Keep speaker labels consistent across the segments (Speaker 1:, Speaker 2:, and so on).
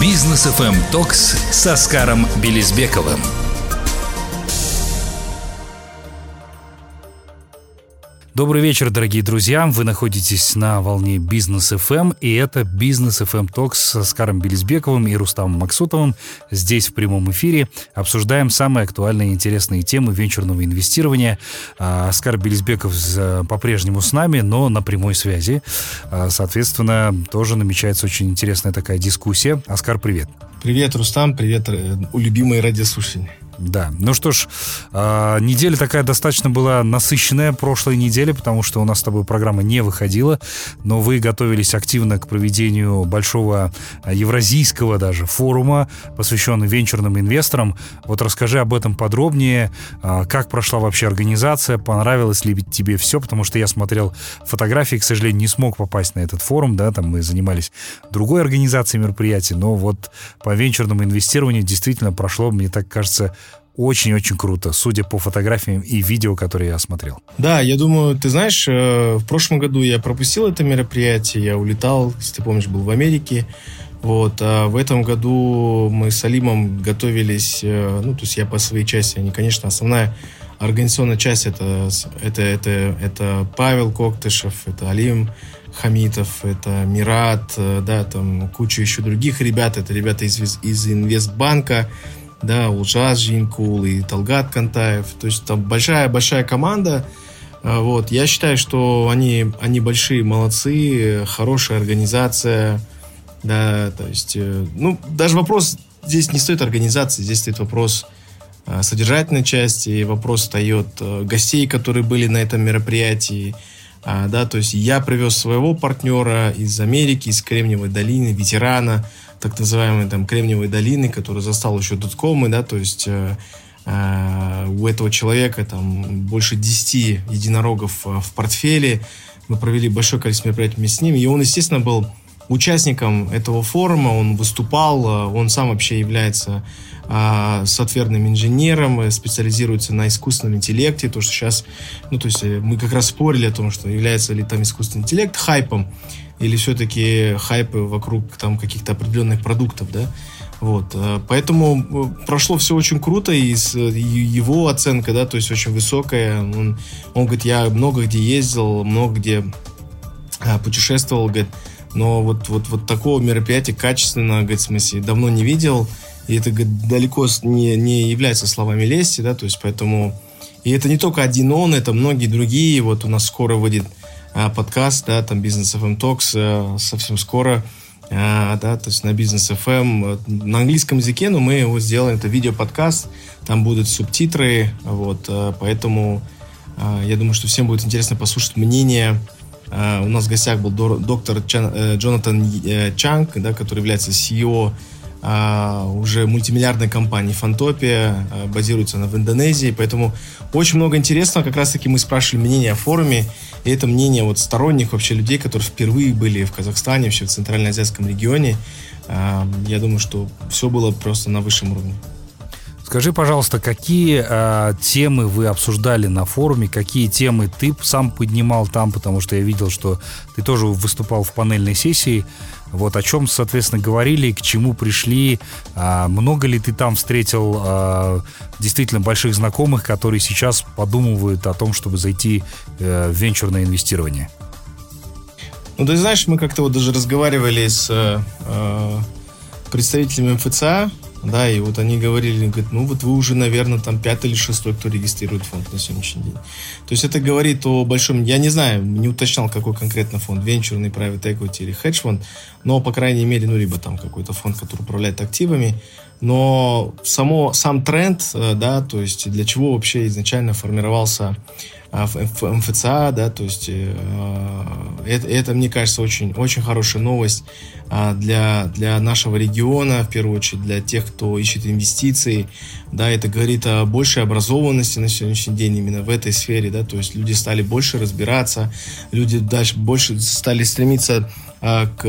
Speaker 1: Business FM Talks с Аскаром Билисбековым.
Speaker 2: Добрый вечер, дорогие друзья. Вы находитесь на волне Business FM, и это Business FM Talks с Аскаром Билисбековым и Рустамом Максутовым. Здесь в прямом эфире обсуждаем самые актуальные и интересные темы венчурного инвестирования. А, Аскар Билисбеков по-прежнему с нами, но на прямой связи. А, соответственно, тоже намечается очень интересная такая дискуссия. Оскар, привет.
Speaker 3: Привет, Рустам, привет, э, любимые радиослушатели.
Speaker 2: Да, ну что ж, э, неделя такая достаточно была насыщенная прошлой неделе, потому что у нас с тобой программа не выходила, но вы готовились активно к проведению большого а, евразийского даже форума, посвященного венчурным инвесторам. Вот расскажи об этом подробнее, э, как прошла вообще организация, понравилось ли тебе все, потому что я смотрел фотографии, к сожалению, не смог попасть на этот форум, да, там мы занимались другой организацией мероприятий, но вот по венчурному инвестированию действительно прошло, мне так кажется, очень-очень круто, судя по фотографиям и видео, которые я смотрел.
Speaker 3: Да, я думаю, ты знаешь, э, в прошлом году я пропустил это мероприятие, я улетал, если ты помнишь, был в Америке. Вот, а в этом году мы с Алимом готовились, э, ну, то есть я по своей части, они, конечно, основная организационная часть это, это, это, это Павел Коктышев, это Алим Хамитов, это Мират, э, да, там куча еще других ребят, это ребята из, из Инвестбанка, да, Улжаз Жинкул и Талгат Кантаев. То есть там большая-большая команда. А, вот. Я считаю, что они, они большие молодцы, хорошая организация. Да, то есть, э, ну, даже вопрос здесь не стоит организации, здесь стоит вопрос а, содержательной части, вопрос встает э, гостей, которые были на этом мероприятии. А, да, то есть я привез своего партнера из Америки, из Кремниевой долины, ветерана, так называемой там Кремниевой долины, который застал еще доткомы, да, то есть э, э, у этого человека там больше 10 единорогов э, в портфеле. Мы провели большое количество мероприятий вместе с ним, и он, естественно, был участником этого форума, он выступал, он сам вообще является э, софтверным инженером, специализируется на искусственном интеллекте, то, что сейчас, ну, то есть мы как раз спорили о том, что является ли там искусственный интеллект хайпом, или все-таки хайпы вокруг там каких-то определенных продуктов, да. Вот, э, поэтому э, прошло все очень круто, и его оценка, да, то есть очень высокая. Он, он говорит, я много где ездил, много где а, путешествовал, говорит, но вот, вот, вот такого мероприятия качественно, говорит, в смысле, давно не видел, и это, говорит, далеко не, не является словами лести, да, то есть поэтому... И это не только один он, это многие другие, вот у нас скоро выйдет подкаст, да, там Бизнес FM Talks э, совсем скоро, а, да, то есть на Бизнес FM на английском языке, но мы его сделаем, это видео-подкаст, там будут субтитры, вот, э, поэтому а, я думаю, что всем будет интересно послушать мнение. У нас в гостях был доктор Чан, э, Джонатан Чанг, да, который является CEO а, уже мультимиллиардной компании Фантопия, а, базируется она в Индонезии, поэтому очень много интересного, как раз таки мы спрашивали мнение о форуме, и это мнение вот сторонних вообще людей, которые впервые были в Казахстане, вообще в Центральноазиатском регионе, а, я думаю, что все было просто на высшем уровне.
Speaker 2: Скажи, пожалуйста, какие э, темы вы обсуждали на форуме, какие темы ты сам поднимал там, потому что я видел, что ты тоже выступал в панельной сессии. Вот о чем, соответственно, говорили, к чему пришли, а, много ли ты там встретил а, действительно больших знакомых, которые сейчас подумывают о том, чтобы зайти а, в венчурное инвестирование?
Speaker 3: Ну, ты знаешь, мы как-то вот даже разговаривали с э, представителями МФЦА, да, и вот они говорили, говорят, ну вот вы уже, наверное, там пятый или шестой, кто регистрирует фонд на сегодняшний день. То есть это говорит о большом, я не знаю, не уточнял, какой конкретно фонд, венчурный, private equity или hedge фонд, но, по крайней мере, ну, либо там какой-то фонд, который управляет активами, но само, сам тренд, э, да, то есть для чего вообще изначально формировался а, МФЦА, да, то есть э, это, это, мне кажется, очень, очень хорошая новость а, для, для нашего региона, в первую очередь для тех, кто ищет инвестиции, да, это говорит о большей образованности на сегодняшний день именно в этой сфере, да, то есть люди стали больше разбираться, люди дальше больше стали стремиться а, к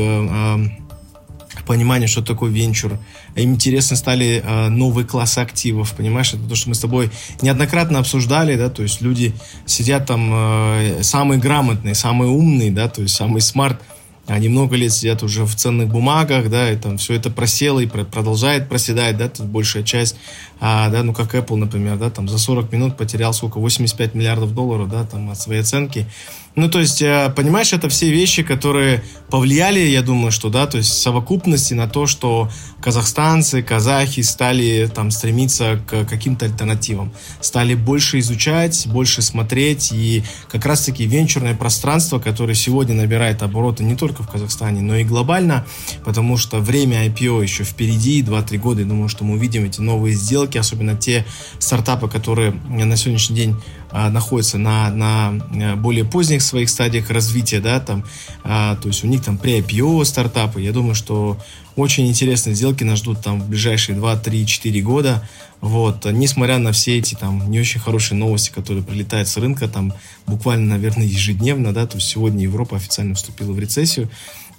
Speaker 3: пониманию, что такое венчур. Им интересны стали э, новые классы активов, понимаешь? Это то, что мы с тобой неоднократно обсуждали, да, то есть люди сидят там э, самые грамотные, самые умные, да, то есть самые смарт они много лет сидят уже в ценных бумагах, да, и там все это просело и продолжает проседать, да, тут большая часть, а, да, ну, как Apple, например, да, там за 40 минут потерял сколько, 85 миллиардов долларов, да, там от своей оценки, ну, то есть, э, понимаешь, это все вещи, которые повлияли, я думаю, что, да, то есть, в совокупности на то, что казахстанцы, казахи стали там стремиться к каким-то альтернативам, стали больше изучать, больше смотреть, и как раз-таки венчурное пространство, которое сегодня набирает обороты не только в Казахстане, но и глобально, потому что время IPO еще впереди, 2-3 года, я думаю, что мы увидим эти новые сделки, особенно те стартапы, которые на сегодняшний день а, находятся на, на э, более поздних своих стадиях развития, да, там, а, то есть у них там при IPO стартапы, я думаю, что очень интересные сделки нас ждут там в ближайшие 2, 3, 4 года, вот, несмотря на все эти там не очень хорошие новости, которые прилетают с рынка, там буквально, наверное, ежедневно, да, то есть сегодня Европа официально вступила в рецессию,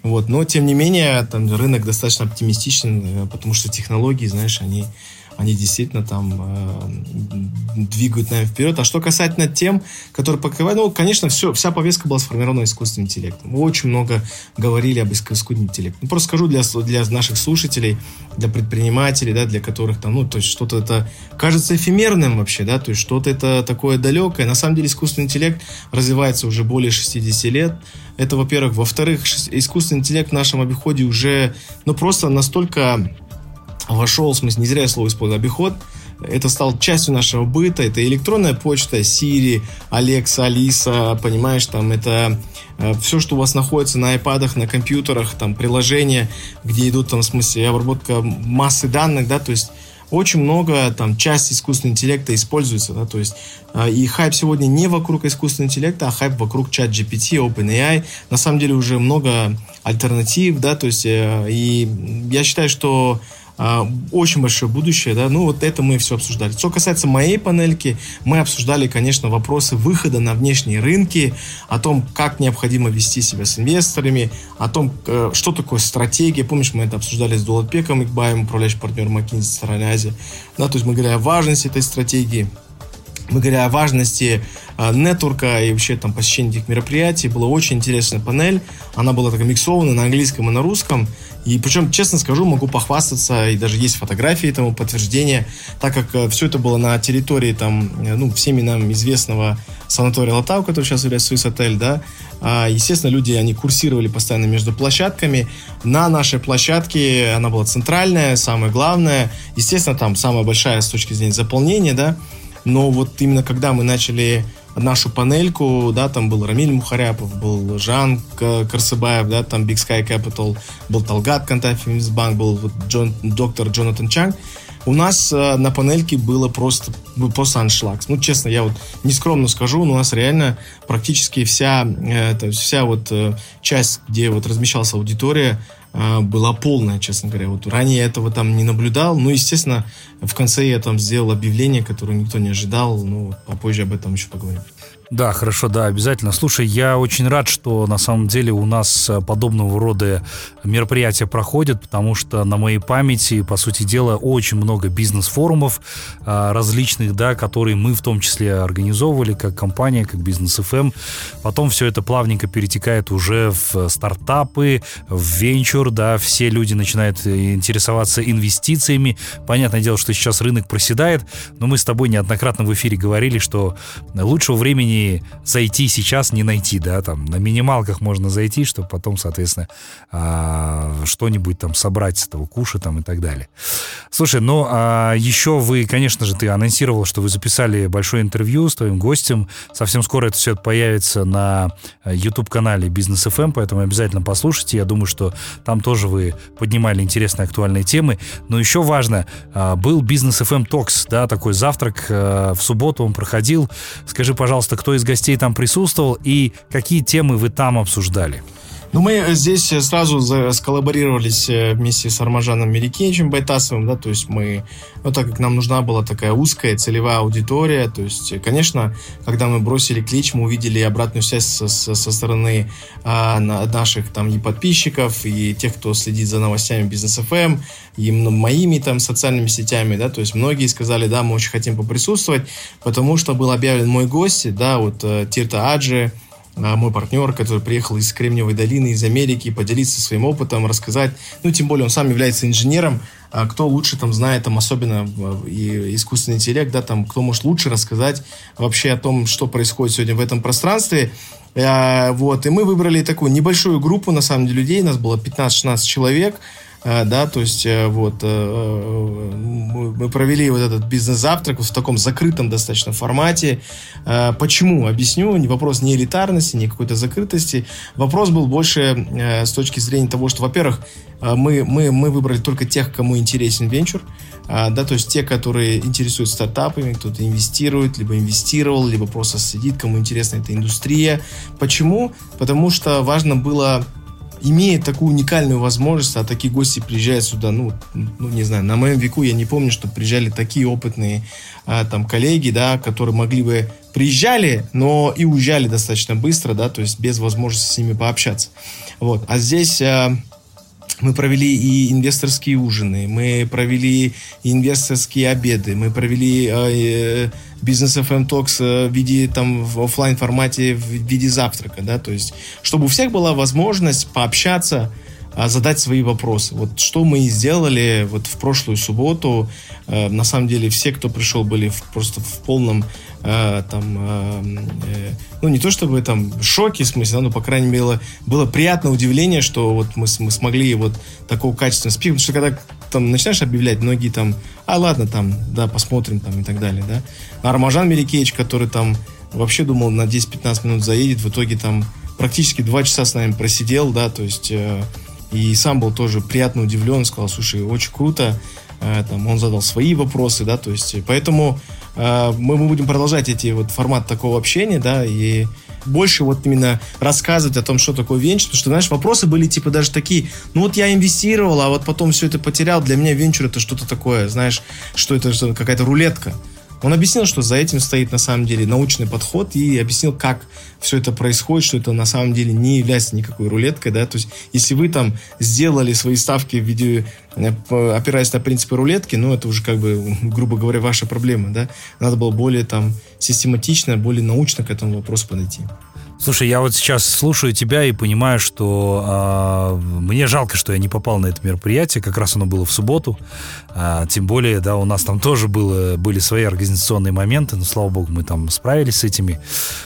Speaker 3: вот, но тем не менее, там рынок достаточно оптимистичен, э, потому что технологии, знаешь, они они действительно там э, двигают нами вперед. А что касательно тем, которые покрывают, ну, конечно, все, вся повестка была сформирована искусственным интеллектом. Мы очень много говорили об искусственном интеллекте. Ну, просто скажу для, для наших слушателей, для предпринимателей, да, для которых там, ну, то есть что-то это кажется эфемерным вообще, да, то есть что-то это такое далекое. На самом деле искусственный интеллект развивается уже более 60 лет. Это, во-первых. Во-вторых, искусственный интеллект в нашем обиходе уже, ну, просто настолько вошел, в смысле, не зря я слово использую, обиход, это стал частью нашего быта, это электронная почта, Siri, Alexa, Алиса, понимаешь, там это э, все, что у вас находится на iPad, на компьютерах, там приложения, где идут там, в смысле, обработка массы данных, да, то есть очень много там часть искусственного интеллекта используется, да, то есть э, и хайп сегодня не вокруг искусственного интеллекта, а хайп вокруг чат GPT, OpenAI. На самом деле уже много альтернатив, да, то есть э, и я считаю, что а, очень большое будущее, да, ну вот это мы все обсуждали. Что касается моей панельки, мы обсуждали, конечно, вопросы выхода на внешние рынки, о том, как необходимо вести себя с инвесторами, о том, э, что такое стратегия. Помнишь, мы это обсуждали с Дулатбеком Икбаем, управляющим партнером McKinsey Центральной Азии. Да, то есть мы говорили о важности этой стратегии, мы говорили о важности э, нетворка и вообще там посещения этих мероприятий. Была очень интересная панель. Она была такая миксована на английском и на русском. И причем, честно скажу, могу похвастаться, и даже есть фотографии этому подтверждения, так как э, все это было на территории там, э, ну, всеми нам известного санатория Латау, который сейчас является Swiss Hotel, да. А, естественно, люди, они курсировали постоянно между площадками. На нашей площадке она была центральная, самая главная. Естественно, там самая большая с точки зрения заполнения, да. Но вот именно когда мы начали нашу панельку, да, там был Рамиль Мухаряпов, был Жан Карсыбаев, да, там Big Sky Capital, был Талгат Кантафев банк, был вот Джон, доктор Джонатан Чанг. У нас э, на панельке было просто, просто аншлаг. Ну, честно, я вот нескромно скажу, но у нас реально практически вся, э, то есть вся вот э, часть, где вот размещалась аудитория, э, была полная, честно говоря. Вот ранее этого там не наблюдал. Ну, естественно, в конце я там сделал объявление, которое никто не ожидал. Ну, попозже об этом еще поговорим.
Speaker 2: Да, хорошо, да, обязательно. Слушай, я очень рад, что на самом деле у нас э, подобного рода мероприятия проходят, потому что на моей памяти, по сути дела, очень много бизнес-форумов а, различных, да, которые мы в том числе организовывали как компания, как бизнес FM. Эм. Потом все это плавненько перетекает уже в стартапы, в венчур, да, все люди начинают интересоваться инвестициями. Понятное дело, что сейчас рынок проседает, но мы с тобой неоднократно в эфире говорили, что лучшего времени зайти сейчас не найти, да, там на минималках можно зайти, чтобы потом, соответственно, а, что-нибудь там собрать с этого куша там и так далее. Слушай, ну а еще вы, конечно же, ты анонсировал, что вы записали большое интервью с твоим гостем. Совсем скоро это все появится на YouTube-канале Бизнес FM, эм, поэтому обязательно послушайте. Я думаю, что там тоже вы поднимали интересные актуальные темы. Но еще важно, а, был Бизнес FM Talks, да, такой завтрак в субботу он проходил. Скажи, пожалуйста, кто из гостей там присутствовал и какие темы вы там обсуждали?
Speaker 3: Ну, мы здесь сразу сколлаборировались э, вместе с Армажаном Мерикевичем Байтасовым, да, то есть мы, ну, так как нам нужна была такая узкая целевая аудитория, то есть, конечно, когда мы бросили клич, мы увидели обратную связь со, со, со стороны а, наших там и подписчиков, и тех, кто следит за новостями Бизнес ФМ, эм, и моими там социальными сетями, да, то есть многие сказали, да, мы очень хотим поприсутствовать, потому что был объявлен мой гость, да, вот э, Тирта Аджи, мой партнер, который приехал из Кремниевой долины, из Америки, поделиться своим опытом, рассказать. Ну, тем более он сам является инженером, а кто лучше там знает, там, особенно и искусственный интеллект, да, там, кто может лучше рассказать вообще о том, что происходит сегодня в этом пространстве. А, вот, и мы выбрали такую небольшую группу, на самом деле, людей, нас было 15-16 человек, а, да, то есть э, вот э, э, мы провели вот этот бизнес-завтрак в таком закрытом достаточно формате. А, почему? Объясню. Вопрос не элитарности, не какой-то закрытости. Вопрос был больше с точки зрения того, что, во-первых, мы, мы, мы выбрали только тех, кому интересен венчур, да, то есть те, которые интересуют стартапами, кто-то инвестирует, либо инвестировал, либо просто сидит, кому интересна эта индустрия. Почему? Потому что важно было имеет такую уникальную возможность, а такие гости приезжают сюда, ну, ну не знаю, на моем веку я не помню, что приезжали такие опытные а, там коллеги, да, которые могли бы приезжали, но и уезжали достаточно быстро, да, то есть без возможности с ними пообщаться. Вот. А здесь а, мы провели и инвесторские ужины, мы провели инвесторские обеды, мы провели э, бизнес FM Talks э, в виде там в офлайн формате в виде завтрака, да, то есть чтобы у всех была возможность пообщаться, а, задать свои вопросы. Вот что мы и сделали вот в прошлую субботу. Э, на самом деле все, кто пришел, были в, просто в полном э, там, ну не то чтобы там шоке, в смысле, да, но по крайней мере было, приятное удивление, что вот мы, мы смогли вот такого качественного спикера, потому что когда там начинаешь объявлять, многие там, а ладно, там, да, посмотрим там и так далее, да. А Рамажан Мерикевич, который там вообще думал на 10-15 минут заедет, в итоге там практически два часа с нами просидел, да, то есть э, и сам был тоже приятно удивлен, сказал, слушай, очень круто, э, там, он задал свои вопросы, да, то есть, поэтому э, мы, мы будем продолжать эти вот формат такого общения, да, и больше вот именно рассказывать о том, что такое венчур, потому что, знаешь, вопросы были типа даже такие, ну вот я инвестировал, а вот потом все это потерял, для меня венчур это что-то такое, знаешь, что это что какая-то рулетка. Он объяснил, что за этим стоит на самом деле научный подход и объяснил, как все это происходит, что это на самом деле не является никакой рулеткой, да, то есть если вы там сделали свои ставки в виде, э, опираясь на принципы рулетки, ну, это уже как бы, грубо говоря, ваша проблема, да, надо было более там систематично, более научно к этому вопросу подойти.
Speaker 2: Слушай, я вот сейчас слушаю тебя и понимаю, что э, мне жалко, что я не попал на это мероприятие. Как раз оно было в субботу. А, тем более, да, у нас там тоже было, были свои организационные моменты, но, слава богу, мы там справились с этими.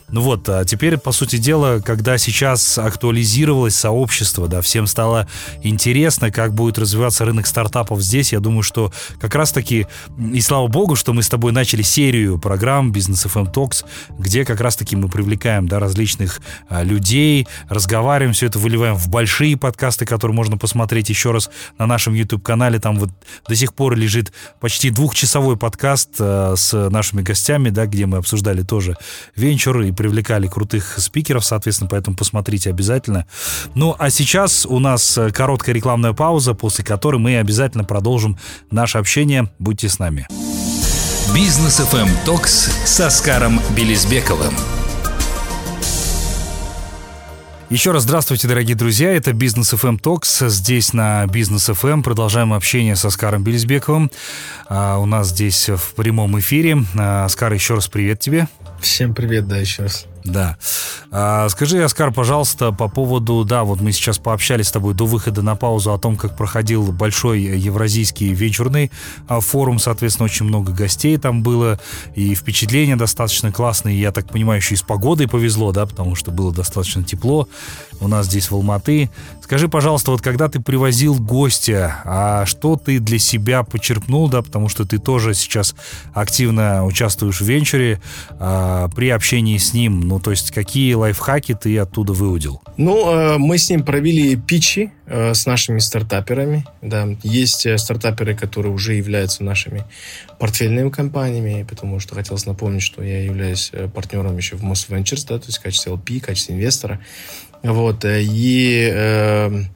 Speaker 2: Ну вот, а теперь, по сути дела, когда сейчас актуализировалось сообщество, да, всем стало интересно, как будет развиваться рынок стартапов здесь, я думаю, что как раз-таки, и слава богу, что мы с тобой начали серию программ Business FM Talks, где как раз-таки мы привлекаем, да, различных а, людей, разговариваем, все это выливаем в большие подкасты, которые можно посмотреть еще раз на нашем YouTube-канале, там вот до сих пор лежит почти двухчасовой подкаст э, с нашими гостями, да, где мы обсуждали тоже венчур и привлекали крутых спикеров, соответственно, поэтому посмотрите обязательно. Ну, а сейчас у нас короткая рекламная пауза, после которой мы обязательно продолжим наше общение. Будьте с нами.
Speaker 1: Бизнес FM Токс с Оскаром Белизбековым.
Speaker 2: Еще раз здравствуйте, дорогие друзья. Это Бизнес FM Talks. Здесь на Бизнес FM продолжаем общение с Оскаром Белизбековым. А, у нас здесь в прямом эфире. А, Оскар, еще раз привет тебе.
Speaker 3: Всем привет, да, еще раз.
Speaker 2: Да. А, скажи, Оскар, пожалуйста, по поводу, да, вот мы сейчас пообщались с тобой до выхода на паузу о том, как проходил большой евразийский вечерный а, форум, соответственно, очень много гостей там было, и впечатления достаточно классные, я так понимаю, еще и с погодой повезло, да, потому что было достаточно тепло у нас здесь в Алматы. Скажи, пожалуйста, вот когда ты привозил гостя, а что ты для себя почерпнул, да, потому что ты тоже сейчас активно участвуешь в венчуре, а, при общении с ним, ну, то есть какие лайфхаки ты оттуда выудил?
Speaker 3: Ну, э, мы с ним провели питчи э, с нашими стартаперами, да, есть э, стартаперы, которые уже являются нашими портфельными компаниями, потому что хотелось напомнить, что я являюсь партнером еще в Moss Ventures, да, то есть в качестве LP, в качестве инвестора, вот, и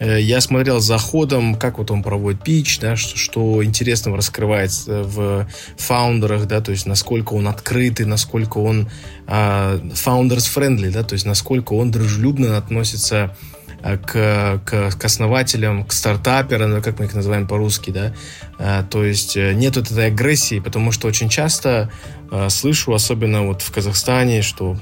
Speaker 3: я смотрел за ходом, как вот он проводит пич, да, что, что интересного раскрывается в фаундерах, да, то есть насколько он открытый, насколько он э, founders friendly, да, то есть насколько он дружелюбно относится к, к, к основателям, к стартаперам, ну, как мы их называем по-русски, да, а, то есть нет вот этой агрессии, потому что очень часто а, слышу, особенно вот в Казахстане, что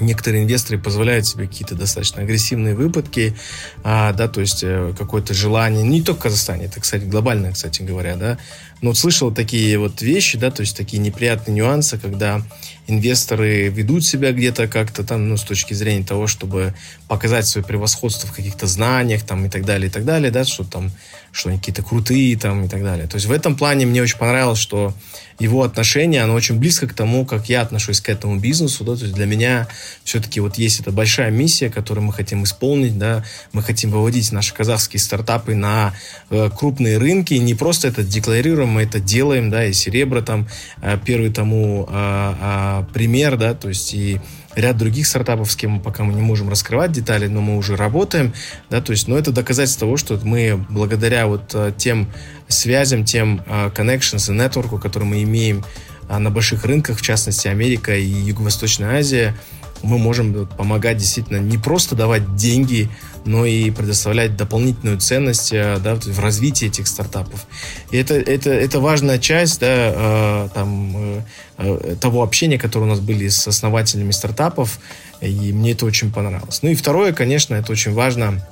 Speaker 3: некоторые инвесторы позволяют себе какие-то достаточно агрессивные выпадки, а, да, то есть э, какое-то желание, не только в Казахстане, это, кстати, глобально, кстати говоря, да, но вот слышал такие вот вещи, да, то есть такие неприятные нюансы, когда инвесторы ведут себя где-то как-то там, ну, с точки зрения того, чтобы показать свое превосходство в каких-то знаниях там и так далее, и так далее, да, что там, что они какие-то крутые там и так далее. То есть в этом плане мне очень понравилось, что его отношение, оно очень близко к тому, как я отношусь к этому бизнесу, да, то есть для меня все-таки вот есть эта большая миссия, которую мы хотим исполнить, да, мы хотим выводить наши казахские стартапы на э, крупные рынки, не просто это декларируем, мы это делаем, да, и Серебро там э, первый тому э, э, пример, да, то есть и ряд других стартапов, с кем мы пока мы не можем раскрывать детали, но мы уже работаем, да, то есть, но это доказательство того, что мы благодаря вот э, тем связям, тем uh, connections и network, который мы имеем uh, на больших рынках, в частности, Америка и Юго-Восточная Азия, мы можем помогать действительно не просто давать деньги, но и предоставлять дополнительную ценность э, да, в развитии этих стартапов. И это, это, это важная часть да, э, там, э, того общения, которое у нас были с основателями стартапов, и мне это очень понравилось. Ну и второе, конечно, это очень важно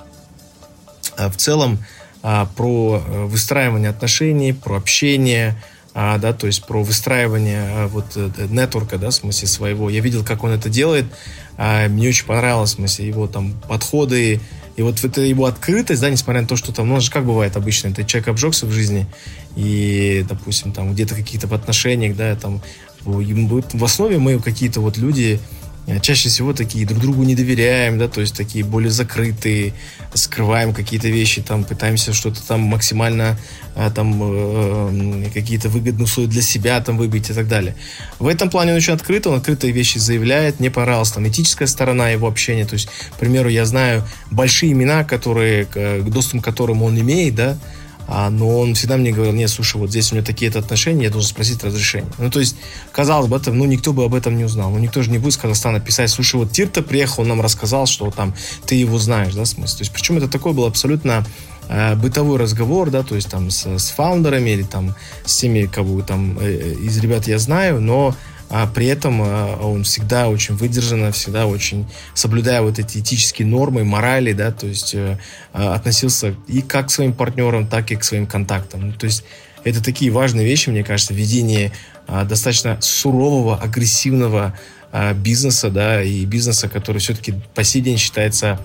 Speaker 3: в целом про выстраивание отношений, про общение, а, да, то есть про выстраивание а, вот э, нетворка, да, в смысле своего. Я видел, как он это делает, а, мне очень понравилось, в смысле, его там подходы, и вот это его открытость, да, несмотря на то, что там, ну, же как бывает обычно, ты человек обжегся в жизни, и, допустим, там где-то какие-то в отношениях, да, там, в основе мы какие-то вот люди, Э, чаще всего такие друг другу не доверяем, да, то есть такие более закрытые, скрываем какие-то вещи, там пытаемся что-то там максимально а, там э, какие-то выгодные условия для себя там выбить и так далее. В этом плане он очень открыт, он открытые вещи заявляет, мне понравилась там этическая сторона его общения, то есть, к примеру, я знаю большие имена, которые, к доступу к которым он имеет, да, а, но он всегда мне говорил, нет, слушай, вот здесь у меня такие-то отношения, я должен спросить разрешение. Ну, то есть, казалось бы, это, ну, никто бы об этом не узнал. Ну, никто же не будет с Казахстана писать, слушай, вот Тирта приехал, он нам рассказал, что там ты его знаешь, да, смысл. То есть, причем это такой был абсолютно э, бытовой разговор, да, то есть там с, с фаундерами или там с теми, кого там э, из ребят я знаю, но а при этом а, он всегда очень выдержанно, всегда очень соблюдая вот эти этические нормы, морали, да, то есть э, а, относился и как к своим партнерам, так и к своим контактам. Ну, то есть это такие важные вещи, мне кажется, ведение а, достаточно сурового, агрессивного бизнеса, да, и бизнеса, который все-таки по сей день считается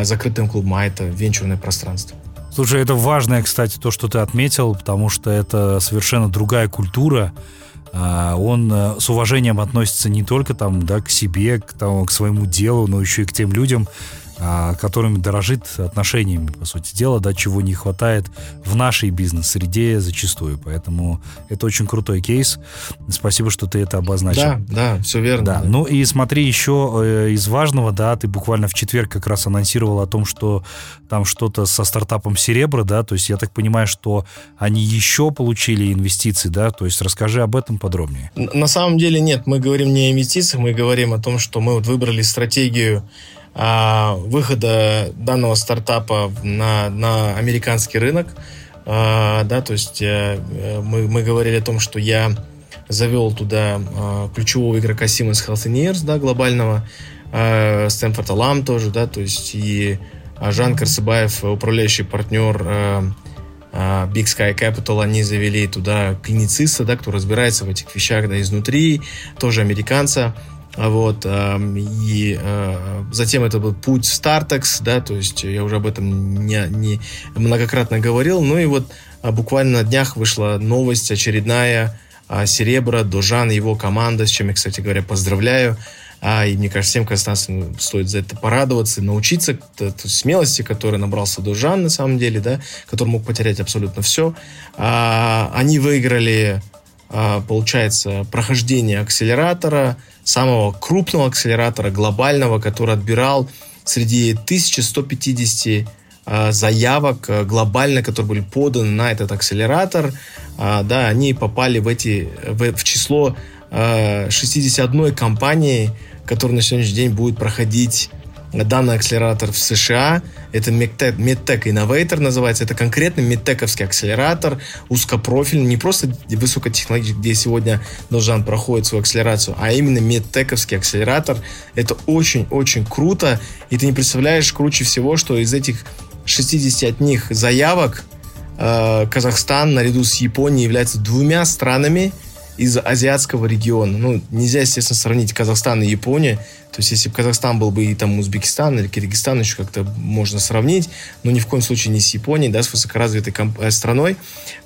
Speaker 3: закрытым клубом, а это венчурное пространство.
Speaker 2: Слушай, это важное, кстати, то, что ты отметил, потому что это совершенно другая культура, он э, с уважением относится не только там, да, к себе, к, там, к своему делу, но еще и к тем людям, а, которыми дорожит отношениями, по сути дела, да, чего не хватает в нашей бизнес-среде зачастую. Поэтому это очень крутой кейс. Спасибо, что ты это обозначил.
Speaker 3: Да, да, все верно.
Speaker 2: Да. да. Ну и смотри, еще э, из важного, да, ты буквально в четверг как раз анонсировал о том, что там что-то со стартапом Серебра, да, то есть я так понимаю, что они еще получили инвестиции, да, то есть расскажи об этом подробнее.
Speaker 3: На самом деле нет, мы говорим не о инвестициях, мы говорим о том, что мы вот выбрали стратегию а, выхода данного стартапа на, на американский рынок. А, да, то есть а, мы, мы говорили о том, что я завел туда а, ключевого игрока Siemens Healthineers, да, глобального, Стэнфорд Алам тоже, да, то есть и Жан Карсыбаев, управляющий партнер а, Big Sky Capital, они завели туда клинициста, да, кто разбирается в этих вещах да, изнутри, тоже американца. Вот, и э, затем это был путь Startex, да, то есть я уже об этом не, не многократно говорил. Ну и вот а, буквально на днях вышла новость очередная а, Серебро, Дожан, его команда, с чем я, кстати говоря, поздравляю. А, и мне кажется, всем казахстанцам стоит за это порадоваться, научиться смелости, которой набрался Дожан, на самом деле, да, который мог потерять абсолютно все. А, они выиграли, получается, прохождение акселератора, самого крупного акселератора, глобального, который отбирал среди 1150 э, заявок э, глобально, которые были поданы на этот акселератор, э, да, они попали в, эти, в, в число э, 61 компании, которая на сегодняшний день будет проходить данный акселератор в США. Это MedTech, MedTech Innovator называется. Это конкретно медтековский акселератор, узкопрофильный, не просто высокотехнологический, где сегодня Должан проходит свою акселерацию, а именно медтековский акселератор. Это очень-очень круто. И ты не представляешь, круче всего, что из этих 60 от них заявок э, Казахстан наряду с Японией является двумя странами, из азиатского региона. Ну, нельзя, естественно, сравнить Казахстан и Японию. То есть, если бы Казахстан был бы и там Узбекистан или Киргизстан, еще как-то можно сравнить, но ни в коем случае не с Японией, да, с высокоразвитой э, страной.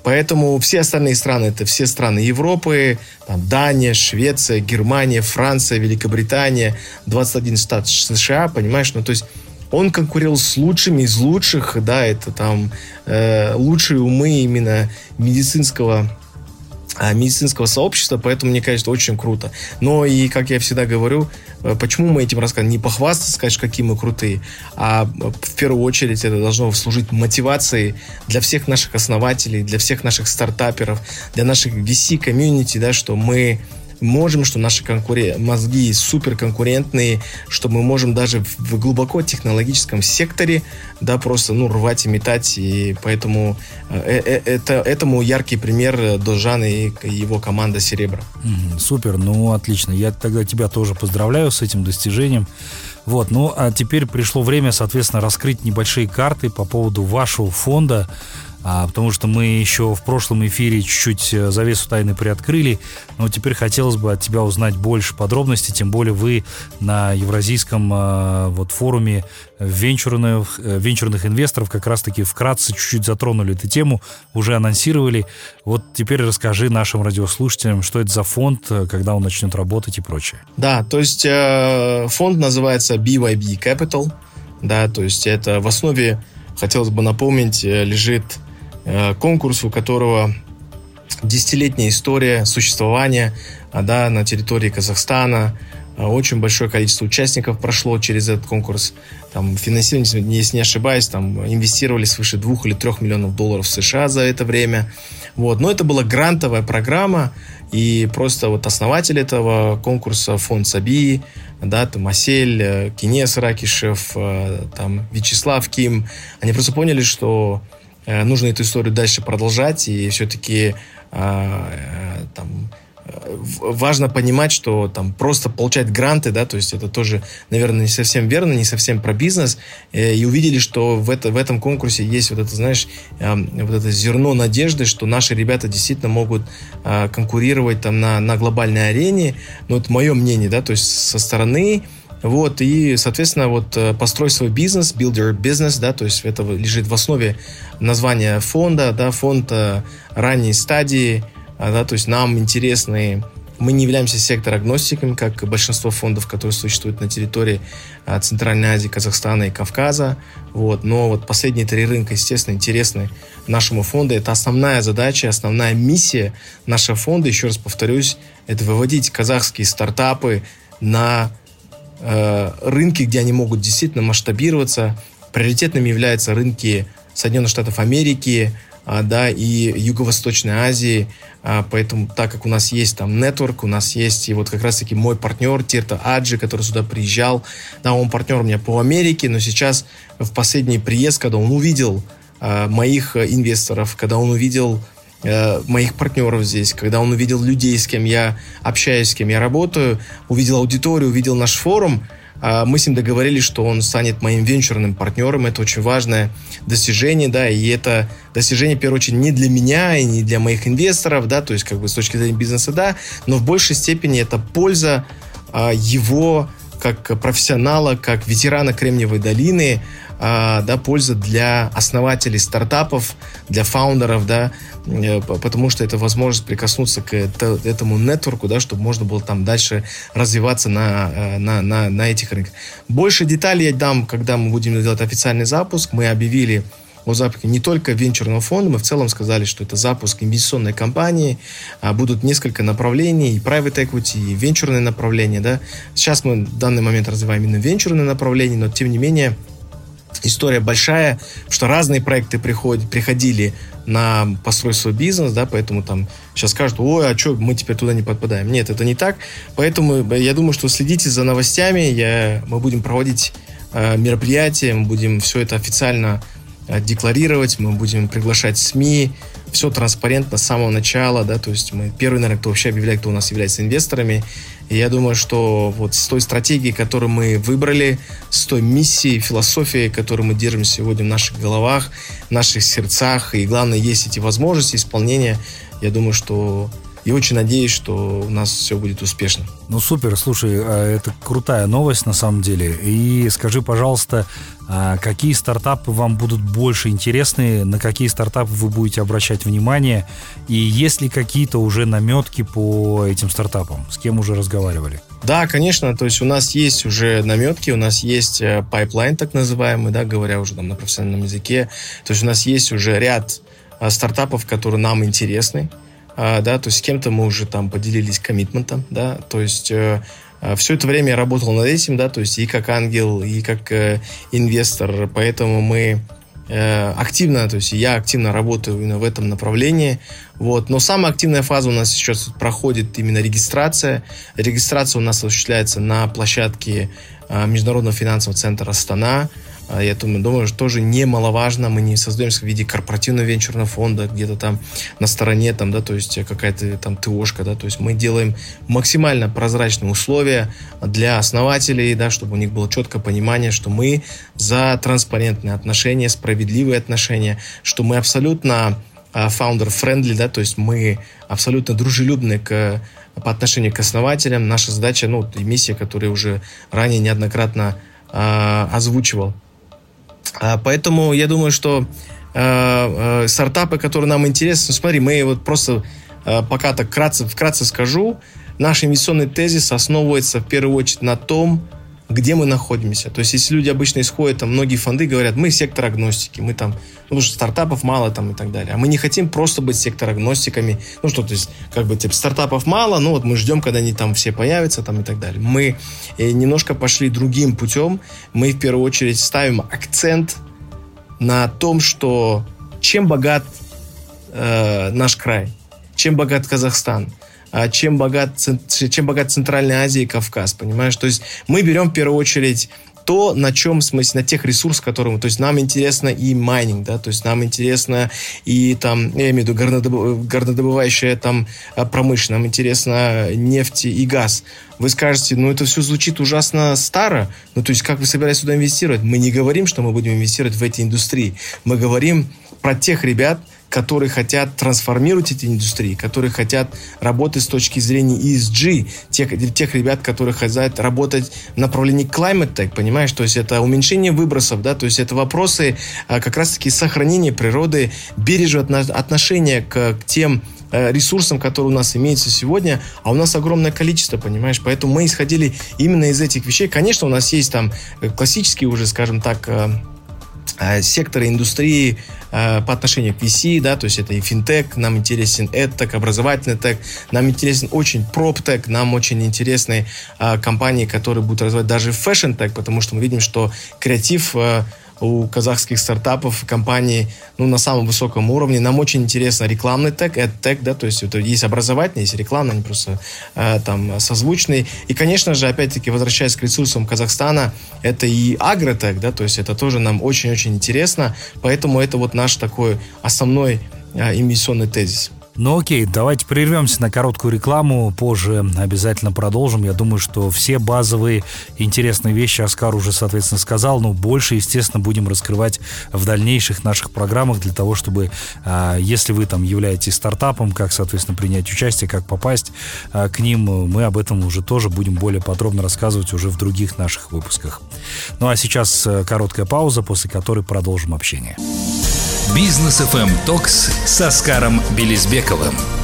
Speaker 3: Поэтому все остальные страны, это все страны Европы, там, Дания, Швеция, Германия, Франция, Великобритания, 21 штат США, понимаешь, ну, то есть он конкурировал с лучшими из лучших, да, это там э, лучшие умы именно медицинского медицинского сообщества, поэтому, мне кажется, очень круто. Но и, как я всегда говорю, э, почему мы этим рассказываем? Не похвастаться, сказать, какие мы крутые, а э, в первую очередь это должно служить мотивацией для всех наших основателей, для всех наших стартаперов, для наших VC-комьюнити, да, что мы можем, что наши конкурен... мозги супер конкурентные, что мы можем даже в глубоко технологическом секторе, да, просто, ну, рвать и метать, и поэтому э, э, э это, этому яркий пример Должан и его команда Серебра.
Speaker 2: супер, ну, отлично. Я тогда тебя тоже поздравляю с этим достижением. Вот, ну, а теперь пришло время, соответственно, раскрыть небольшие карты по поводу вашего фонда а, потому что мы еще в прошлом эфире чуть-чуть э, завесу тайны приоткрыли, но теперь хотелось бы от тебя узнать больше подробностей, тем более вы на Евразийском а, вот форуме венчурных, э, венчурных инвесторов как раз-таки вкратце чуть-чуть затронули эту тему, уже анонсировали. Вот теперь расскажи нашим радиослушателям, что это за фонд, э, когда он начнет работать и прочее.
Speaker 3: Да, то есть э, фонд называется BYB Capital, да, то есть это в основе, хотелось бы напомнить, лежит Э, конкурс, у которого десятилетняя история существования а, да, на территории Казахстана. А, очень большое количество участников прошло через этот конкурс. Там финансирование, если не ошибаюсь, там инвестировали свыше двух или трех миллионов долларов США за это время. Вот. Но это была грантовая программа, и просто вот основатель этого конкурса, фонд Саби, да, там Асель, э, Кинес Ракишев, э, там Вячеслав Ким, они просто поняли, что Э, нужно эту историю дальше продолжать, и все-таки а, э, там важно понимать, что там просто получать гранты, да, то есть это тоже, наверное, не совсем верно, не совсем про бизнес, э, и увидели, что в, это, в этом конкурсе есть вот это, знаешь, вот это зерно надежды, что наши ребята действительно могут конкурировать там на, на глобальной арене, ну, это мое мнение, да, то есть со стороны вот, и, соответственно, вот э, построй свой бизнес, build your business, да, то есть это лежит в основе названия фонда, да, фонд э, ранней стадии, а, да, то есть нам интересны мы не являемся сектор-агностиками, как большинство фондов, которые существуют на территории а, Центральной Азии, Казахстана и Кавказа. Вот. Но вот последние три рынка, естественно, интересны нашему фонду. Это основная задача, основная миссия нашего фонда, еще раз повторюсь, это выводить казахские стартапы на Э, рынки, где они могут действительно масштабироваться. Приоритетными являются рынки Соединенных Штатов Америки, а, да, и Юго-Восточной Азии. А, поэтому, так как у нас есть там нетворк, у нас есть и вот как раз-таки мой партнер Тирта Аджи, который сюда приезжал, да, он партнер у меня по Америке, но сейчас в последний приезд, когда он увидел а, моих инвесторов, когда он увидел Э, моих партнеров здесь, когда он увидел людей, с кем я общаюсь, с кем я работаю, увидел аудиторию, увидел наш форум, э, мы с ним договорились, что он станет моим венчурным партнером. Это очень важное достижение, да, и это достижение, в первую очередь, не для меня и не для моих инвесторов, да, то есть как бы с точки зрения бизнеса, да, но в большей степени это польза э, его как профессионала, как ветерана Кремниевой долины, да, польза для основателей стартапов, для фаундеров, да, э, потому что это возможность прикоснуться к этому нетворку, да, чтобы можно было там дальше развиваться на, э, на, на, на этих рынках. Больше деталей я дам, когда мы будем делать официальный запуск. Мы объявили о запуске не только венчурного фонда, мы в целом сказали, что это запуск инвестиционной компании, а будут несколько направлений, и private equity, и венчурные направления, да. Сейчас мы в данный момент развиваем именно венчурные направления, но тем не менее история большая, что разные проекты приходят, приходили на построй свой бизнес, да, поэтому там сейчас скажут, ой, а что, мы теперь туда не подпадаем. Нет, это не так. Поэтому я думаю, что следите за новостями, я, мы будем проводить э, мероприятие, мы будем все это официально э, декларировать, мы будем приглашать СМИ, все транспарентно с самого начала, да, то есть мы первый, наверное, кто вообще объявляет, кто у нас является инвесторами, я думаю, что вот с той стратегией, которую мы выбрали, с той миссией, философией, которую мы держим сегодня в наших головах, в наших сердцах, и главное, есть эти возможности исполнения, я думаю, что и очень надеюсь, что у нас все будет успешно.
Speaker 2: Ну супер, слушай, а это крутая новость на самом деле. И скажи, пожалуйста, какие стартапы вам будут больше интересны, на какие стартапы вы будете обращать внимание, и есть ли какие-то уже наметки по этим стартапам? С кем уже разговаривали?
Speaker 3: Да, конечно, то есть у нас есть уже наметки, у нас есть pipeline так называемый, да, говоря уже там на профессиональном языке, то есть у нас есть уже ряд а, стартапов, которые нам интересны, а, да, то есть с кем-то мы уже там поделились commitment ом, да, то есть э, а, все это время я работал над этим, да, то есть и как ангел, и как э, инвестор, поэтому мы э, активно, то есть я активно работаю именно в этом направлении, вот, но самая активная фаза у нас сейчас проходит именно регистрация, регистрация у нас осуществляется на площадке э, Международного финансового центра Астана, а я думаю, думаю, что тоже немаловажно. Мы не создаемся в виде корпоративного венчурного фонда, где-то там на стороне, там, да, то есть какая-то там ТОшка, да, то есть мы делаем максимально прозрачные условия для основателей, да, чтобы у них было четкое понимание, что мы за транспарентные отношения, справедливые отношения, что мы абсолютно а, founder-friendly, да, то есть мы абсолютно дружелюбны к по отношению к основателям. Наша задача, ну, и миссия, которую уже ранее неоднократно э, озвучивал, а, поэтому я думаю, что э, э, стартапы, которые нам интересны, ну, смотри, мы вот просто пока так вкратце, вкратце скажу, наш инвестиционный тезис основывается в первую очередь на том, где мы находимся. То есть, если люди обычно исходят, там, многие фонды говорят, мы сектор агностики, мы там, ну, что стартапов мало там и так далее. А мы не хотим просто быть сектор агностиками. Ну, что, то есть, как бы, типа, стартапов мало, ну, вот мы ждем, когда они там все появятся там и так далее. Мы э, немножко пошли другим путем. Мы, в первую очередь, ставим акцент на том, что чем богат э, наш край, чем богат Казахстан – чем богат, чем богат Центральная Азия и Кавказ, понимаешь? То есть мы берем в первую очередь то, на чем, в смысле, на тех ресурсах, которые мы, то есть нам интересно и майнинг, да, то есть нам интересно и там, я имею в виду горнодобыв, горнодобывающая там а, промышленность, нам интересно нефть и газ. Вы скажете, ну это все звучит ужасно старо, ну то есть как вы собираетесь сюда инвестировать? Мы не говорим, что мы будем инвестировать в эти индустрии, мы говорим про тех ребят, которые хотят трансформировать эти индустрии, которые хотят работать с точки зрения ESG, тех, тех ребят, которые хотят работать в направлении climate tech, понимаешь, то есть это уменьшение выбросов, да, то есть это вопросы а, как раз-таки сохранения природы, бережного отношения к, к тем э, ресурсам, которые у нас имеются сегодня, а у нас огромное количество, понимаешь, поэтому мы исходили именно из этих вещей. Конечно, у нас есть там э, классические уже, скажем так, э, секторы индустрии, Э, по отношению к VC, да, то есть это и финтех, нам интересен EdTech, образовательный tech, нам интересен очень PropTech, нам очень интересны э, компании, которые будут развивать даже fashion-tech, потому что мы видим, что креатив у казахских стартапов, компаний, ну, на самом высоком уровне. Нам очень интересно рекламный тег, тег, да, то есть это есть образовательный, есть рекламный, они просто э, там созвучные. И, конечно же, опять-таки, возвращаясь к ресурсам Казахстана, это и агротег, да, то есть это тоже нам очень-очень интересно, поэтому это вот наш такой основной э, инвестиционный тезис.
Speaker 2: Ну окей, давайте прервемся на короткую рекламу, позже обязательно продолжим. Я думаю, что все базовые интересные вещи Оскар уже, соответственно, сказал, но больше, естественно, будем раскрывать в дальнейших наших программах для того, чтобы, а, если вы там являетесь стартапом, как, соответственно, принять участие, как попасть а, к ним, мы об этом уже тоже будем более подробно рассказывать уже в других наших выпусках. Ну а сейчас э, короткая пауза, после которой продолжим общение.
Speaker 1: Бизнес FM Токс с Оскаром Белизбековым.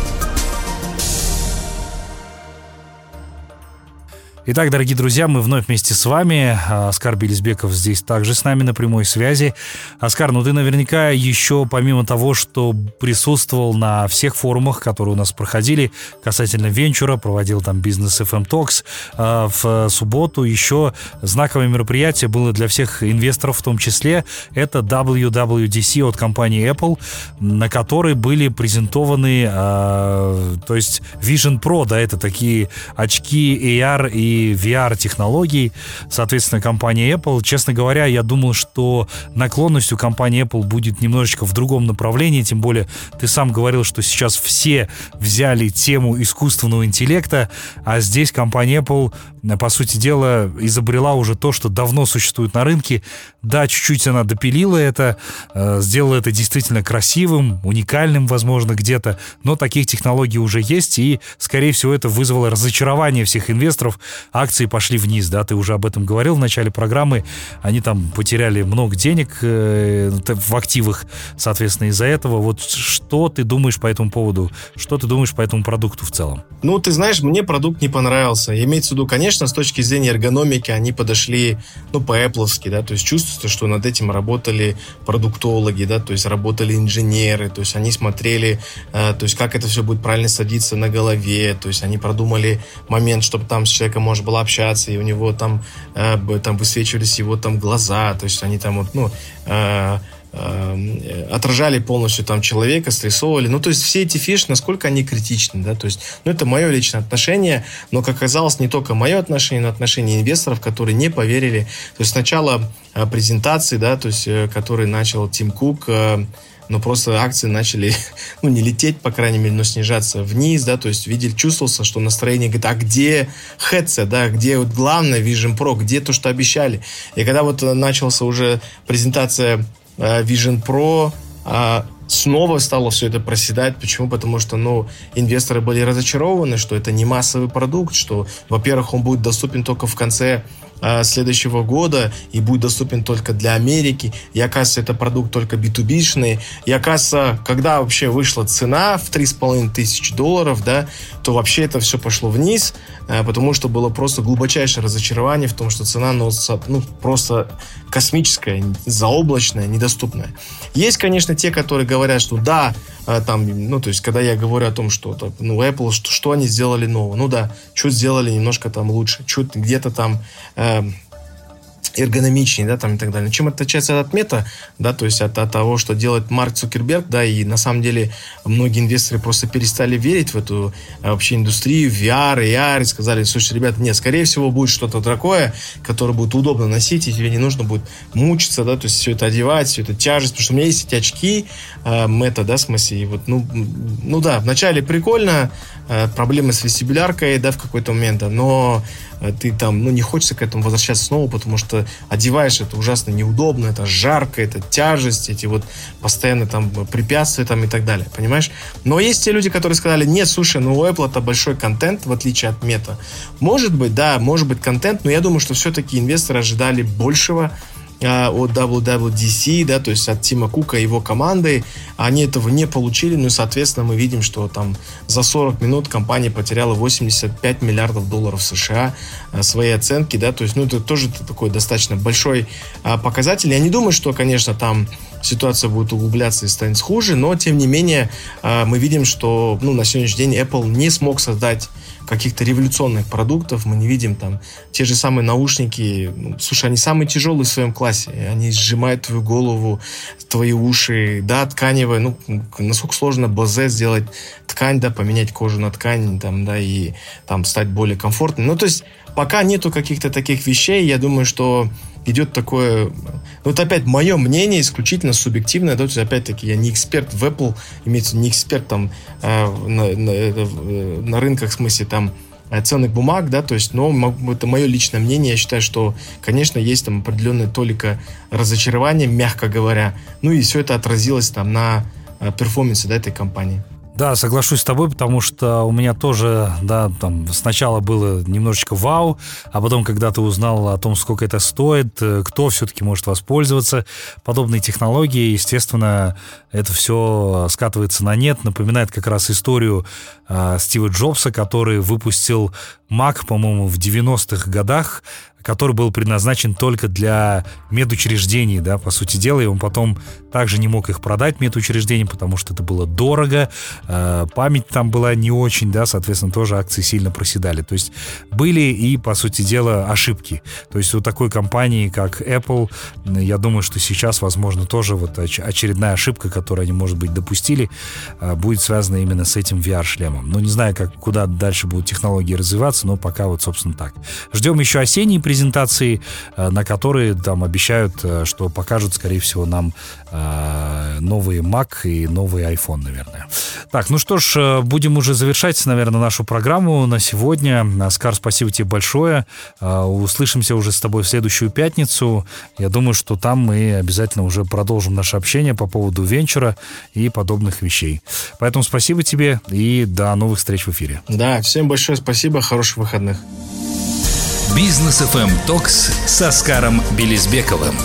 Speaker 2: Итак, дорогие друзья, мы вновь вместе с вами. Оскар Белизбеков здесь также с нами на прямой связи. Оскар, ну ты наверняка еще, помимо того, что присутствовал на всех форумах, которые у нас проходили касательно венчура, проводил там бизнес FM Talks, а, в субботу еще знаковое мероприятие было для всех инвесторов в том числе. Это WWDC от компании Apple, на которой были презентованы, а, то есть Vision Pro, да, это такие очки AR и и VR-технологий, соответственно, компания Apple. Честно говоря, я думал, что наклонность у компании Apple будет немножечко в другом направлении, тем более ты сам говорил, что сейчас все взяли тему искусственного интеллекта, а здесь компания Apple, по сути дела, изобрела уже то, что давно существует на рынке. Да, чуть-чуть она допилила это, э, сделала это действительно красивым, уникальным, возможно, где-то, но таких технологий уже есть, и, скорее всего, это вызвало разочарование всех инвесторов. Акции пошли вниз, да, ты уже об этом говорил в начале программы. Они там потеряли много денег э, в активах, соответственно, из-за этого. Вот что ты думаешь по этому поводу? Что ты думаешь по этому продукту в целом?
Speaker 3: Ну, ты знаешь, мне продукт не понравился. Имеется в виду, конечно, с точки зрения эргономики они подошли, ну, по-эпловски, да, то есть чувствуется, что над этим работали продуктологи, да, то есть работали инженеры, то есть они смотрели, э, то есть как это все будет правильно садиться на голове, то есть они продумали момент, чтобы там с человеком можно было общаться, и у него там, э, там высвечивались его там глаза, то есть они там вот, ну, э, э, отражали полностью там человека, срисовывали. Ну, то есть все эти фиши, насколько они критичны, да, то есть, ну, это мое личное отношение, но, как оказалось, не только мое отношение, но отношение инвесторов, которые не поверили. То есть сначала э, презентации, да, то есть, э, который начал Тим Кук, но просто акции начали, ну, не лететь, по крайней мере, но снижаться вниз, да, то есть видели, чувствовался, что настроение, говорит, а где headset, да, где вот главное Vision Pro, где то, что обещали. И когда вот начался уже презентация Э, Vision Pro а, снова стало все это проседать. Почему? Потому что, ну, инвесторы были разочарованы, что это не массовый продукт, что, во-первых, он будет доступен только в конце Э, следующего года и будет доступен только для Америки. И это продукт только B2B-шный. И оказывается, когда вообще вышла цена в 3,5 тысячи долларов, да, то вообще это все пошло вниз, э, потому что было просто глубочайшее разочарование в том, что цена ну, ну, просто космическая, заоблачная, недоступная. Есть, конечно, те, которые говорят, что да, э, там, ну, то есть, когда я говорю о том, что, ну, Apple, что, что они сделали нового, ну да, что сделали немножко там лучше, что где-то там Um, эргономичнее, да, там и так далее. Чем отличается от мета, да, то есть от, от того, что делает Марк Цукерберг, да, и на самом деле многие инвесторы просто перестали верить в эту э, вообще индустрию, VR, AR, и сказали, слушай, ребята, нет, скорее всего будет что-то такое, которое будет удобно носить, и тебе не нужно будет мучиться, да, то есть все это одевать, все это тяжесть, потому что у меня есть эти очки э, мета, да, в смысле, и вот, ну, ну да, вначале прикольно, э, проблемы с вестибуляркой, да, в какой-то момент, да, но Э, ты там, ну, не хочется к этому возвращаться снова, потому что одеваешь это ужасно неудобно, это жарко, это тяжесть, эти вот постоянно там препятствия там и так далее, понимаешь? Но есть те люди, которые сказали, нет, слушай, ну у Apple это большой контент, в отличие от мета. Может быть, да, может быть контент, но я думаю, что все-таки инвесторы ожидали большего, а, от WWDC, да, то есть от Тима Кука и его команды. Они этого не получили, ну и, соответственно, мы видим, что там за 40 минут компания потеряла 85 миллиардов долларов США а, своей оценки, да, то есть, ну, это тоже такой достаточно большой а, показатель. Я не думаю, что, конечно, там ситуация будет углубляться и станет хуже, но, тем не менее, мы видим, что, ну, на сегодняшний день Apple не смог создать каких-то революционных продуктов, мы не видим там те же самые наушники. Ну, слушай, они самые тяжелые в своем классе. Они сжимают твою голову, твои уши. Да, тканевые. Ну, насколько сложно БЗ сделать ткань, да, поменять кожу на ткань, там, да, и там стать более комфортным. Ну, то есть, пока нету каких-то таких вещей, я думаю, что идет такое... Вот опять мое мнение исключительно субъективное, да, то есть опять-таки я не эксперт в Apple, имеется не эксперт там э, на, на, э, на рынках, в смысле там э, ценных бумаг, да, то есть, но это мое личное мнение, я считаю, что, конечно, есть там определенная толика разочарования, мягко говоря, ну и все это отразилось там на э, перформансе, да, этой компании.
Speaker 2: Да, соглашусь с тобой, потому что у меня тоже, да, там сначала было немножечко вау, а потом, когда ты узнал о том, сколько это стоит, э, кто все-таки может воспользоваться подобной технологией, естественно, это все скатывается на нет, напоминает как раз историю э, Стива Джобса, который выпустил Mac, по-моему, в 90-х годах, который был предназначен только для медучреждений, да, по сути дела, и он потом также не мог их продать медучреждениям, потому что это было дорого, э, память там была не очень, да, соответственно, тоже акции сильно проседали. То есть были и, по сути дела, ошибки. То есть у такой компании, как Apple, я думаю, что сейчас, возможно, тоже вот очередная ошибка, которую они, может быть, допустили, э, будет связана именно с этим VR-шлемом. Ну, не знаю, как, куда дальше будут технологии развиваться, но пока вот, собственно, так. Ждем еще осенние презентации, э, на которые там обещают, э, что покажут, скорее всего, нам э, новый Mac и новый iPhone, наверное. Так, ну что ж, будем уже завершать, наверное, нашу программу на сегодня. Оскар, спасибо тебе большое. Услышимся уже с тобой в следующую пятницу. Я думаю, что там мы обязательно уже продолжим наше общение по поводу венчура и подобных вещей. Поэтому спасибо тебе и до новых встреч в эфире.
Speaker 3: Да, всем большое спасибо, хороших выходных.
Speaker 1: Бизнес FM Токс с Оскаром Белизбековым.